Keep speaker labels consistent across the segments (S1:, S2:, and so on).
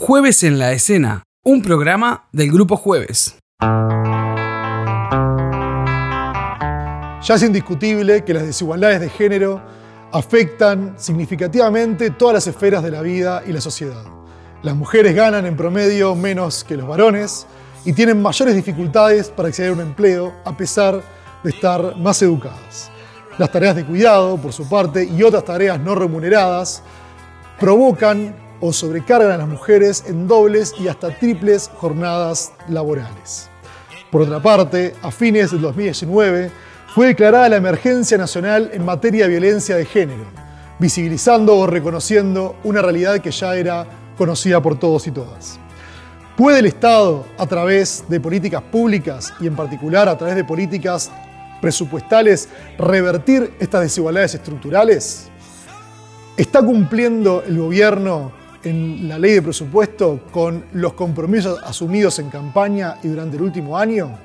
S1: Jueves en la escena, un programa del Grupo Jueves.
S2: Ya es indiscutible que las desigualdades de género afectan significativamente todas las esferas de la vida y la sociedad. Las mujeres ganan en promedio menos que los varones y tienen mayores dificultades para acceder a un empleo a pesar de estar más educadas. Las tareas de cuidado, por su parte, y otras tareas no remuneradas provocan o sobrecargan a las mujeres en dobles y hasta triples jornadas laborales. Por otra parte, a fines del 2019 fue declarada la emergencia nacional en materia de violencia de género, visibilizando o reconociendo una realidad que ya era conocida por todos y todas. ¿Puede el Estado, a través de políticas públicas y en particular a través de políticas presupuestales, revertir estas desigualdades estructurales? ¿Está cumpliendo el gobierno en la ley de presupuesto con los compromisos asumidos en campaña y durante el último año?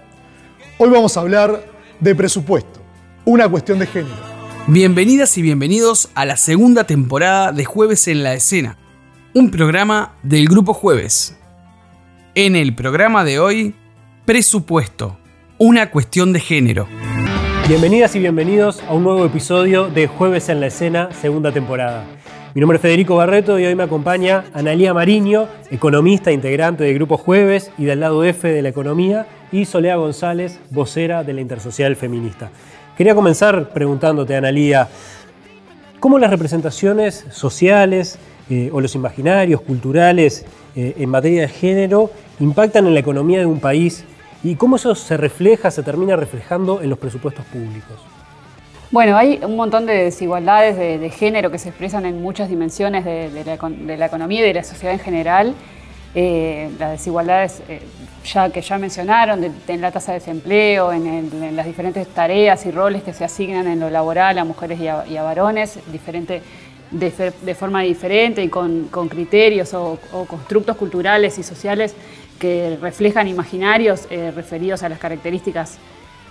S2: Hoy vamos a hablar de presupuesto, una cuestión de género.
S1: Bienvenidas y bienvenidos a la segunda temporada de Jueves en la Escena, un programa del Grupo Jueves. En el programa de hoy, presupuesto, una cuestión de género.
S3: Bienvenidas y bienvenidos a un nuevo episodio de Jueves en la Escena, segunda temporada. Mi nombre es Federico Barreto y hoy me acompaña Analía Mariño, economista integrante del Grupo Jueves y del lado F de la economía, y Solea González, vocera de la Intersocial Feminista. Quería comenzar preguntándote, Analía, ¿cómo las representaciones sociales eh, o los imaginarios culturales eh, en materia de género impactan en la economía de un país y cómo eso se refleja, se termina reflejando en los presupuestos públicos?
S4: Bueno, hay un montón de desigualdades de, género que se expresan en muchas dimensiones de, la, economía y de la sociedad en general. Eh, las desigualdades eh, ya que ya mencionaron, en la tasa de desempleo, en, las diferentes tareas y roles que se asignan en lo laboral a mujeres y a, varones, diferente, de, forma diferente y con, criterios o, constructos culturales y sociales que reflejan imaginarios eh, referidos a las características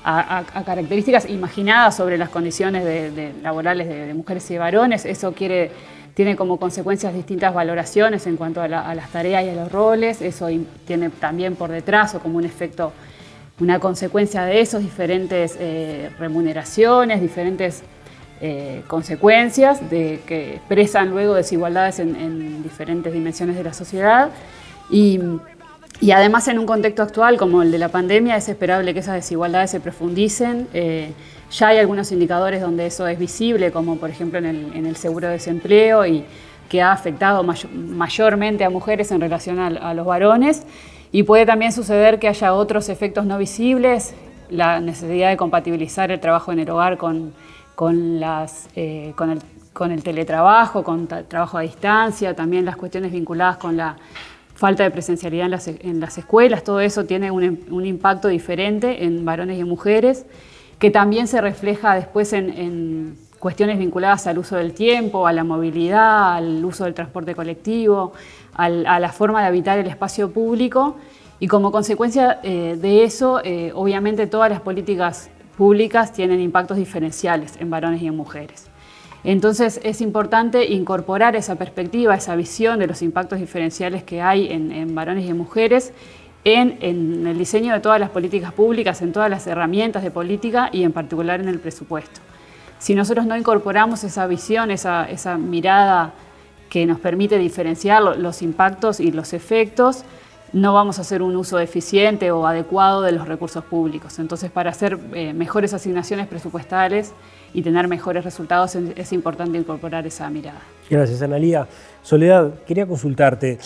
S4: a, características imaginadas sobre las condiciones de, laborales de, mujeres y varones. Eso tiene como consecuencias distintas valoraciones en cuanto a, las tareas y a los roles. Eso tiene también por detrás o como un efecto, una consecuencia de esos diferentes eh, remuneraciones, diferentes eh, consecuencias de, que expresan luego desigualdades en, en diferentes dimensiones de la sociedad. Y, y además en un contexto actual como el de la pandemia es esperable que esas desigualdades se profundicen. Eh, ya hay algunos indicadores donde eso es visible, como por ejemplo en el, seguro de desempleo y que ha afectado mayormente a mujeres en relación a, los varones. Y puede también suceder que haya otros efectos no visibles, la necesidad de compatibilizar el trabajo en el hogar con, con, las, eh, con, el, con el teletrabajo, con trabajo a distancia, también las cuestiones vinculadas con la falta de presencialidad en las, escuelas, todo eso tiene un, impacto diferente en varones y mujeres, que también se refleja después en, cuestiones vinculadas al uso del tiempo, a la movilidad, al uso del transporte colectivo, a la forma de habitar el espacio público. Y como consecuencia eh, de eso, eh, obviamente todas las políticas públicas tienen impactos diferenciales en varones y en mujeres. Entonces es importante incorporar esa perspectiva, esa visión de los impactos diferenciales que hay en, varones y en mujeres en, el diseño de todas las políticas públicas, en todas las herramientas de política y en particular en el presupuesto. Si nosotros no incorporamos esa visión, esa, mirada que nos permite diferenciar los impactos y los efectos, no vamos a hacer un uso eficiente o adecuado de los recursos públicos. Entonces, para hacer eh, mejores asignaciones presupuestales y tener mejores resultados es importante incorporar esa mirada.
S3: Gracias, Analía. Soledad, quería consultarte.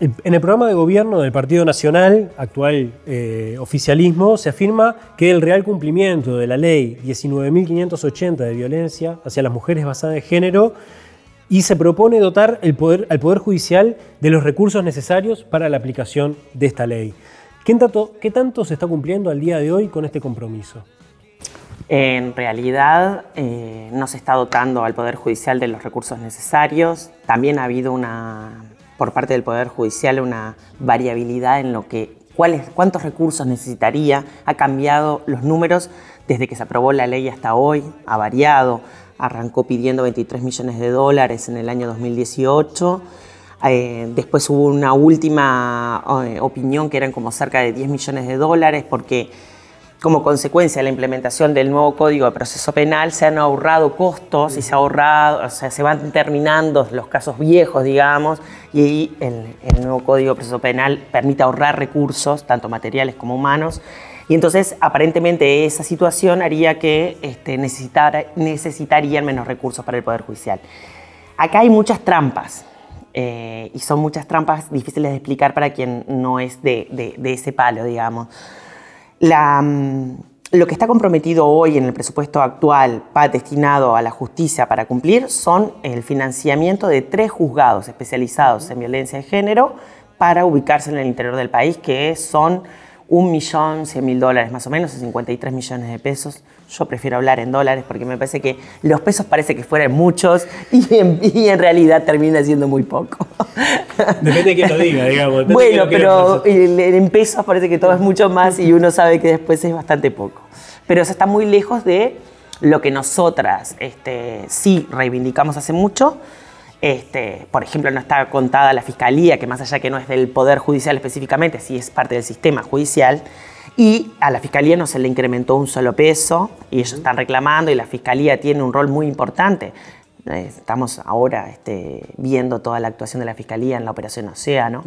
S3: En el programa de gobierno del Partido Nacional, actual eh, oficialismo, se afirma que el real cumplimiento de la ley 19.580 de violencia hacia las mujeres basada en género y se propone dotar el poder, al Poder Judicial de los recursos necesarios para la aplicación de esta ley. ¿Qué tanto, ¿Qué tanto se está cumpliendo al día de hoy con este compromiso?
S5: En realidad eh, no se está dotando al Poder Judicial de los recursos necesarios. También ha habido una, por parte del Poder Judicial una variabilidad en lo que cuáles, cuántos recursos necesitaría. Ha cambiado los números desde que se aprobó la ley hasta hoy, ha variado. Arrancó pidiendo 23 millones de dólares en el año 2018 Eh, después hubo una última eh, opinión que eran como cerca de 10 millones de dólares porque como consecuencia de la implementación del nuevo Código de Proceso Penal se han ahorrado costos y se ha ahorrado, o sea, se van terminando los casos viejos, digamos, y el, el nuevo Código de Proceso Penal permite ahorrar recursos, tanto materiales como humanos. Y entonces, aparentemente, esa situación haría que este, necesitarían menos recursos para el Poder Judicial. Acá hay muchas trampas. Eh, y son muchas trampas difíciles de explicar para quien no es de, de ese palo, digamos. Mm, lo que está comprometido hoy en el presupuesto actual destinado a la justicia para cumplir son el financiamiento de tres juzgados especializados en violencia de género para ubicarse en el interior del país, que son un millón, cien mil dólares más o menos, 53 millones de pesos. Yo prefiero hablar en dólares porque me parece que los pesos parece que fueran muchos y en, realidad termina siendo muy poco.
S3: Depende de quién lo diga, digamos.
S5: bueno, pero en pesos parece que todo es mucho más y uno sabe que después es bastante poco. Pero eso está muy lejos de lo que nosotras este, sí reivindicamos hace mucho, este, por ejemplo, no está contada la fiscalía, que más allá que no es del Poder Judicial específicamente, sí es parte del sistema judicial. Y a la fiscalía no se le incrementó un solo peso y ellos están reclamando y la fiscalía tiene un rol muy importante. Eh, estamos ahora este, viendo toda la actuación de la Fiscalía en la Operación Océano,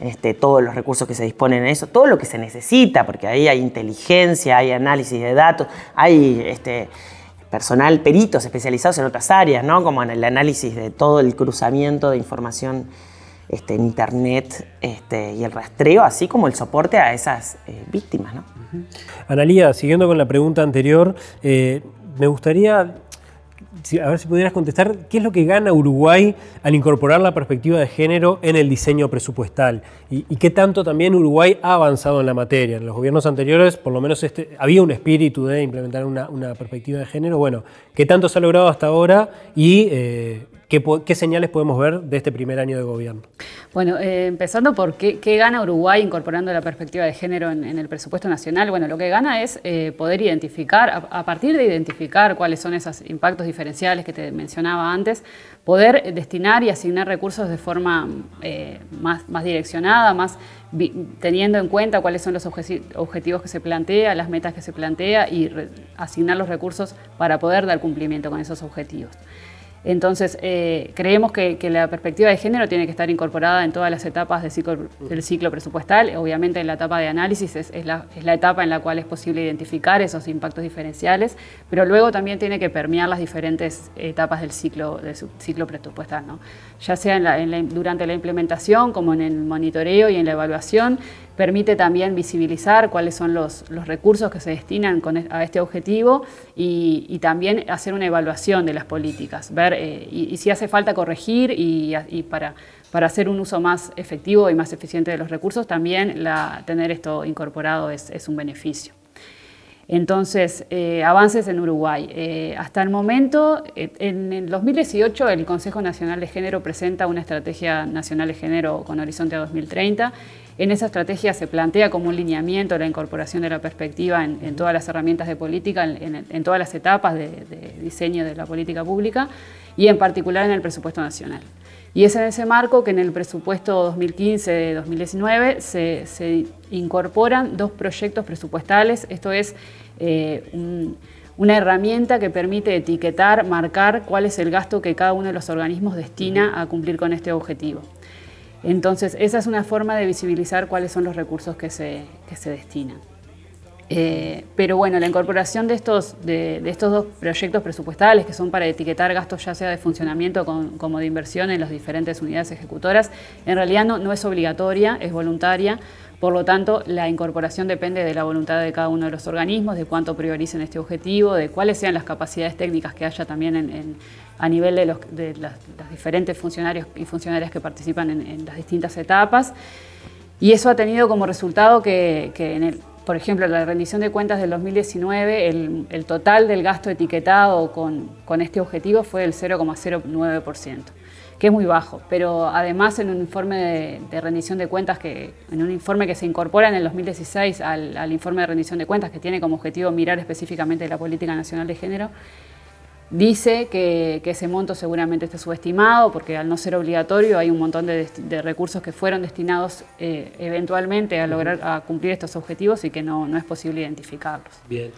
S5: este, todos los recursos que se disponen en eso, todo lo que se necesita, porque ahí hay inteligencia, hay análisis de datos, hay este, personal, peritos especializados en otras áreas, ¿no? como en el análisis de todo el cruzamiento de información este, en Internet este, y el rastreo, así como el soporte a esas eh, víctimas. ¿no?
S3: Analía, siguiendo con la pregunta anterior, eh, me gustaría a ver si pudieras contestar, ¿qué es lo que gana Uruguay al incorporar la perspectiva de género en el diseño presupuestal? ¿Y, qué tanto también Uruguay ha avanzado en la materia? En los gobiernos anteriores, por lo menos este, había un espíritu de implementar una, perspectiva de género. Bueno, ¿qué tanto se ha logrado hasta ahora y eh, ¿Qué, señales podemos ver de este primer año de gobierno?
S4: Bueno, eh, empezando por qué, gana Uruguay incorporando la perspectiva de género en, el presupuesto nacional. Bueno, lo que gana es eh, poder identificar, a, partir de identificar cuáles son esos impactos diferenciales que te mencionaba antes, poder destinar y asignar recursos de forma eh, más, más direccionada, más teniendo en cuenta cuáles son los objetivos que se plantea, las metas que se plantea y asignar los recursos para poder dar cumplimiento con esos objetivos. Entonces, eh, creemos que, la perspectiva de género tiene que estar incorporada en todas las etapas del ciclo, presupuestal. Obviamente, en la etapa de análisis es, la, etapa en la cual es posible identificar esos impactos diferenciales, pero luego también tiene que permear las diferentes etapas del ciclo, ciclo presupuestal, ya sea durante la implementación como en el monitoreo y en la evaluación permite también visibilizar cuáles son los, recursos que se destinan e, a este objetivo y, también hacer una evaluación de las políticas, ver eh, y, si hace falta corregir y, para, para, hacer un uso más efectivo y más eficiente de los recursos, también tener esto incorporado es, un beneficio. Entonces, eh, avances en Uruguay. Eh, hasta el momento, en el 2018, el Consejo Nacional de Género presenta una estrategia nacional de género con horizonte a 2030 en esa estrategia se plantea como un lineamiento la incorporación de la perspectiva en, todas las herramientas de política, en, todas las etapas de, diseño de la política pública y en particular en el presupuesto nacional. Y es en ese marco que en el presupuesto 2015-2019 se, incorporan dos proyectos presupuestales, esto es eh, una herramienta que permite etiquetar, marcar cuál es el gasto que cada uno de los organismos destina a cumplir con este objetivo. Entonces, esa es una forma de visibilizar cuáles son los recursos que se, se destinan. Eh, pero bueno, la incorporación de estos, de, estos dos proyectos presupuestales, que son para etiquetar gastos ya sea de funcionamiento como de inversión en las diferentes unidades ejecutoras, en realidad no, no es obligatoria, es voluntaria. Por lo tanto, la incorporación depende de la voluntad de cada uno de los organismos, de cuánto prioricen este objetivo, de cuáles sean las capacidades técnicas que haya también en, a nivel de los, diferentes funcionarios y funcionarias que participan en, las distintas etapas. Y eso ha tenido como resultado que, en por ejemplo, la rendición de cuentas del 2019, el, total del gasto etiquetado con, con este objetivo fue del 0,09% que es muy bajo, pero además en un informe de, rendición de cuentas, que, en un informe que se incorpora en el 2016 al, informe de rendición de cuentas, que tiene como objetivo mirar específicamente la política nacional de género, dice que, ese monto seguramente esté subestimado porque al no ser obligatorio hay un montón de, recursos que fueron destinados eh, eventualmente a lograr a cumplir estos objetivos y que no, no es posible identificarlos.
S3: Bien.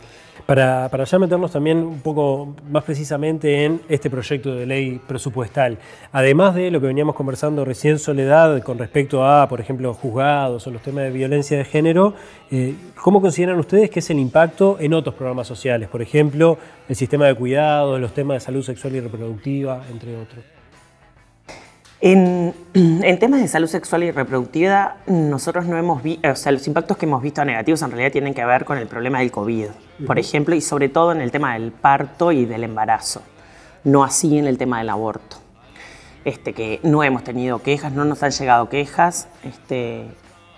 S3: Para, ya meternos también un poco más precisamente en este proyecto de ley presupuestal, además de lo que veníamos conversando recién, Soledad, con respecto a, por ejemplo, juzgados o los temas de violencia de género, eh, ¿cómo consideran ustedes que es el impacto en otros programas sociales? Por ejemplo, el sistema de cuidados, los temas de salud sexual y reproductiva, entre otros.
S5: En, temas de salud sexual y reproductiva, nosotros no hemos visto, o sea, los impactos que hemos visto negativos en realidad tienen que ver con el problema del COVID, por ejemplo, y sobre todo en el tema del parto y del embarazo, no así en el tema del aborto. Este, que no hemos tenido quejas, no nos han llegado quejas, este,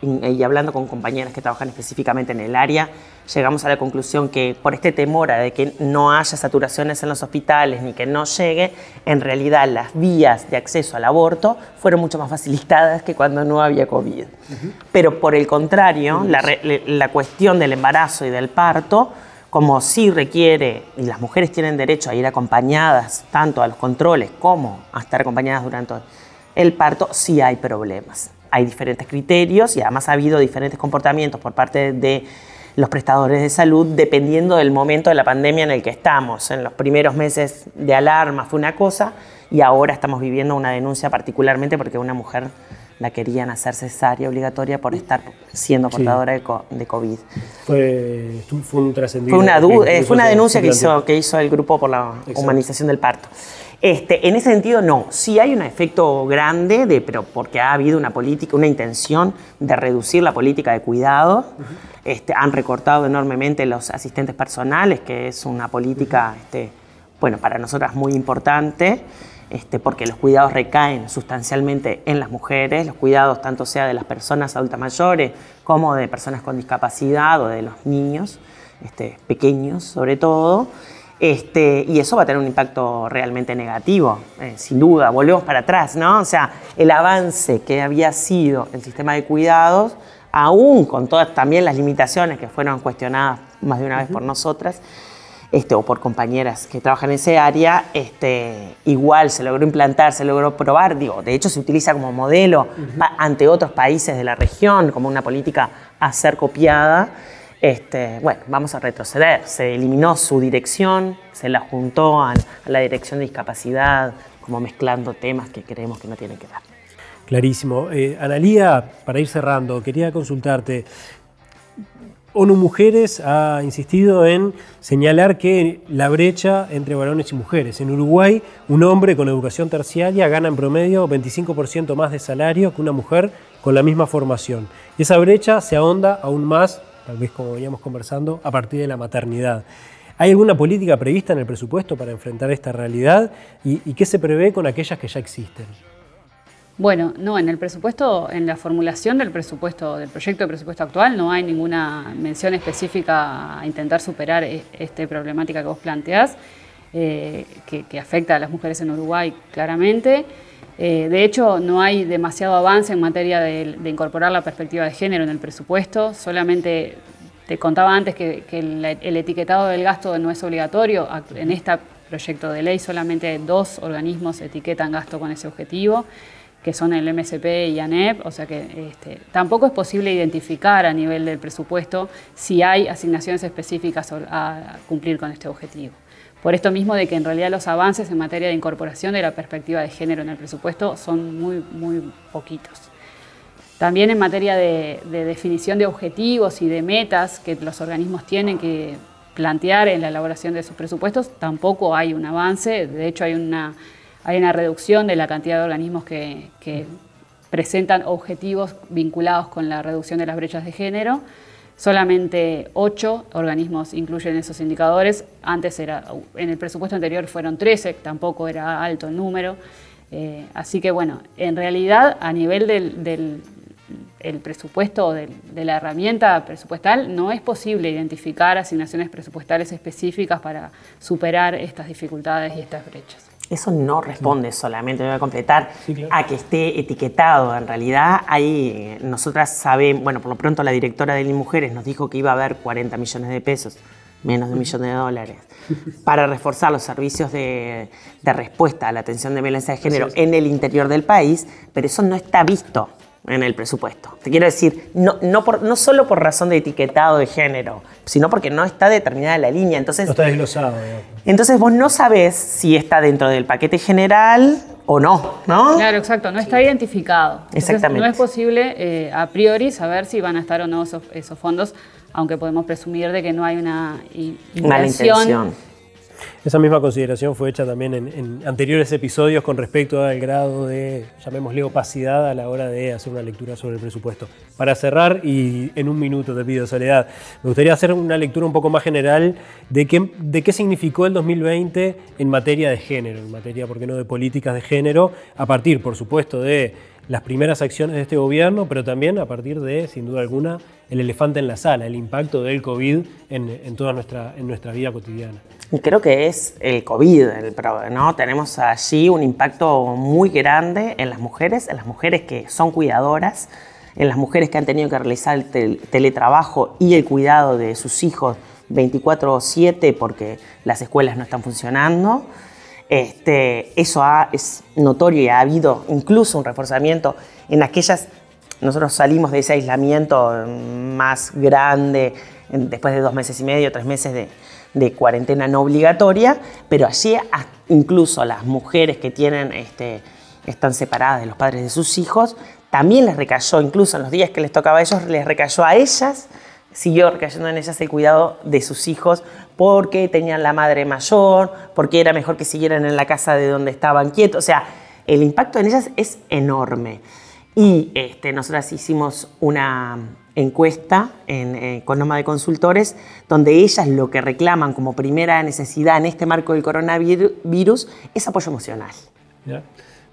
S5: y hablando con compañeras que trabajan específicamente en el área, llegamos a la conclusión que por este temor a de que no haya saturaciones en los hospitales ni que no llegue, en realidad las vías de acceso al aborto fueron mucho más facilitadas que cuando no había COVID. Pero por el contrario, la, la cuestión del embarazo y del parto, como sí requiere, y las mujeres tienen derecho a ir acompañadas tanto a los controles como a estar acompañadas durante el parto, sí hay problemas. Hay diferentes criterios y además ha habido diferentes comportamientos por parte de los prestadores de salud dependiendo del momento de la pandemia en el que estamos. En los primeros meses de alarma fue una cosa y ahora estamos viviendo una denuncia particularmente porque una mujer la querían hacer cesárea obligatoria por estar siendo portadora de, COVID.
S3: Fue, un trascendido.
S5: Fue una, eh, fue una denuncia que hizo, que hizo el grupo por la humanización del parto. Este, en ese sentido, no. Sí hay un efecto grande, de, pero porque ha habido una política, una intención de reducir la política de cuidado. este, han recortado enormemente los asistentes personales, que es una política, este, bueno, para nosotras muy importante. Este, porque los cuidados recaen sustancialmente en las mujeres, los cuidados tanto sea de las personas adultas mayores como de personas con discapacidad o de los niños este, pequeños sobre todo. Este, y eso va a tener un impacto realmente negativo, eh, sin duda. Volvemos para atrás, ¿no? O sea, el avance que había sido el sistema de cuidados, aún con todas también las limitaciones que fueron cuestionadas más de una vez por nosotras, este, o por compañeras que trabajan en ese área, este, igual se logró implantar, se logró probar, digo, de hecho se utiliza como modelo ante otros países de la región, como una política a ser copiada. Este, bueno, vamos a retroceder. Se eliminó su dirección, se la juntó a, la dirección de discapacidad, como mezclando temas que creemos que no tienen que ver.
S3: Clarísimo. Eh, Analía, para ir cerrando, quería consultarte. ONU Mujeres ha insistido en señalar que la brecha entre varones y mujeres. En Uruguay, un hombre con educación terciaria gana en promedio 25% más de salario que una mujer con la misma formación. Y esa brecha se ahonda aún más tal vez como veníamos conversando, a partir de la maternidad. ¿Hay alguna política prevista en el presupuesto para enfrentar esta realidad y, qué se prevé con aquellas que ya existen?
S4: Bueno, no, en el presupuesto, en la formulación del presupuesto, del proyecto de presupuesto actual, no hay ninguna mención específica a intentar superar e, esta problemática que vos planteás, eh, que, afecta a las mujeres en Uruguay claramente. Eh, de hecho, no hay demasiado avance en materia de, incorporar la perspectiva de género en el presupuesto. Solamente te contaba antes que, el, etiquetado del gasto no es obligatorio. En este proyecto de ley solamente dos organismos etiquetan gasto con ese objetivo que son el MSP y ANEP, o sea que este, tampoco es posible identificar a nivel del presupuesto si hay asignaciones específicas a cumplir con este objetivo. Por esto mismo de que en realidad los avances en materia de incorporación de la perspectiva de género en el presupuesto son muy, muy poquitos. También en materia de, definición de objetivos y de metas que los organismos tienen que plantear en la elaboración de sus presupuestos, tampoco hay un avance. De hecho, hay una, hay una reducción de la cantidad de organismos que, que presentan objetivos vinculados con la reducción de las brechas de género. Solamente ocho organismos incluyen esos indicadores. Antes era, en el presupuesto anterior fueron 13, tampoco era alto el número. Eh, así que bueno, en realidad a nivel del, presupuesto, de la herramienta presupuestal, no es posible identificar asignaciones presupuestales específicas para superar estas dificultades y estas brechas.
S5: Eso no responde solamente, voy a completar, a que esté etiquetado. En realidad, ahí nosotras sabemos, bueno, por lo pronto la directora de Mujeres nos dijo que iba a haber 40 millones de pesos menos de un millón de dólares, para reforzar los servicios de, de respuesta a la atención de violencia de género en el interior del país, pero eso no está visto en el presupuesto. Te quiero decir, no, no, por, no solo por razón de etiquetado de género, sino porque no está determinada la línea. Entonces,
S3: No está desglosado.
S5: entonces vos no sabés si está dentro del paquete general o no, ¿no?
S4: Claro, exacto, no está identificado. Entonces,
S5: Exactamente.
S4: No es posible eh, a priori saber si van a estar o no esos, esos fondos, aunque podemos presumir de que no hay una inversión.
S5: intención.
S3: Esa misma consideración fue hecha también en, anteriores episodios con respecto al grado de, llamémosle, opacidad a la hora de hacer una lectura sobre el presupuesto. Para cerrar, y en un minuto te pido, Soledad, me gustaría hacer una lectura un poco más general de qué, de qué significó el 2020 en materia de género, en materia, ¿por qué no?, de políticas de género, a partir, por supuesto, de las primeras acciones de este gobierno, pero también a partir de, sin duda alguna, el elefante en la sala, el impacto del COVID en, en toda nuestra, en nuestra vida cotidiana.
S5: Y creo que es el COVID, el ¿no? Tenemos allí un impacto muy grande en las mujeres, en las mujeres que son cuidadoras, en las mujeres que han tenido que realizar el tel- teletrabajo y el cuidado de sus hijos 24/7 porque las escuelas no están funcionando. Este, eso es notorio y ha habido incluso un reforzamiento en aquellas nosotros salimos de ese aislamiento más grande después de dos meses y medio, tres meses de, cuarentena no obligatoria, pero allí incluso las mujeres que tienen, este, están separadas de los padres de sus hijos, también les recayó, incluso en los días que les tocaba a ellos, les recayó a ellas, siguió recayendo en ellas el cuidado de sus hijos porque tenían la madre mayor, porque era mejor que siguieran en la casa de donde estaban quietos, o sea, el impacto en ellas es enorme. Y este, nosotras hicimos una encuesta en, eh, con Noma de Consultores, donde ellas lo que reclaman como primera necesidad en este marco del coronavirus es apoyo emocional.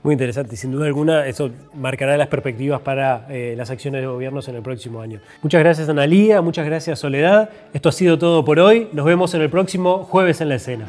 S3: Muy interesante y sin duda alguna eso marcará las perspectivas para eh, las acciones de gobiernos en el próximo año. Muchas gracias Analía, muchas gracias Soledad. Esto ha sido todo por hoy. Nos vemos en el próximo jueves en la escena.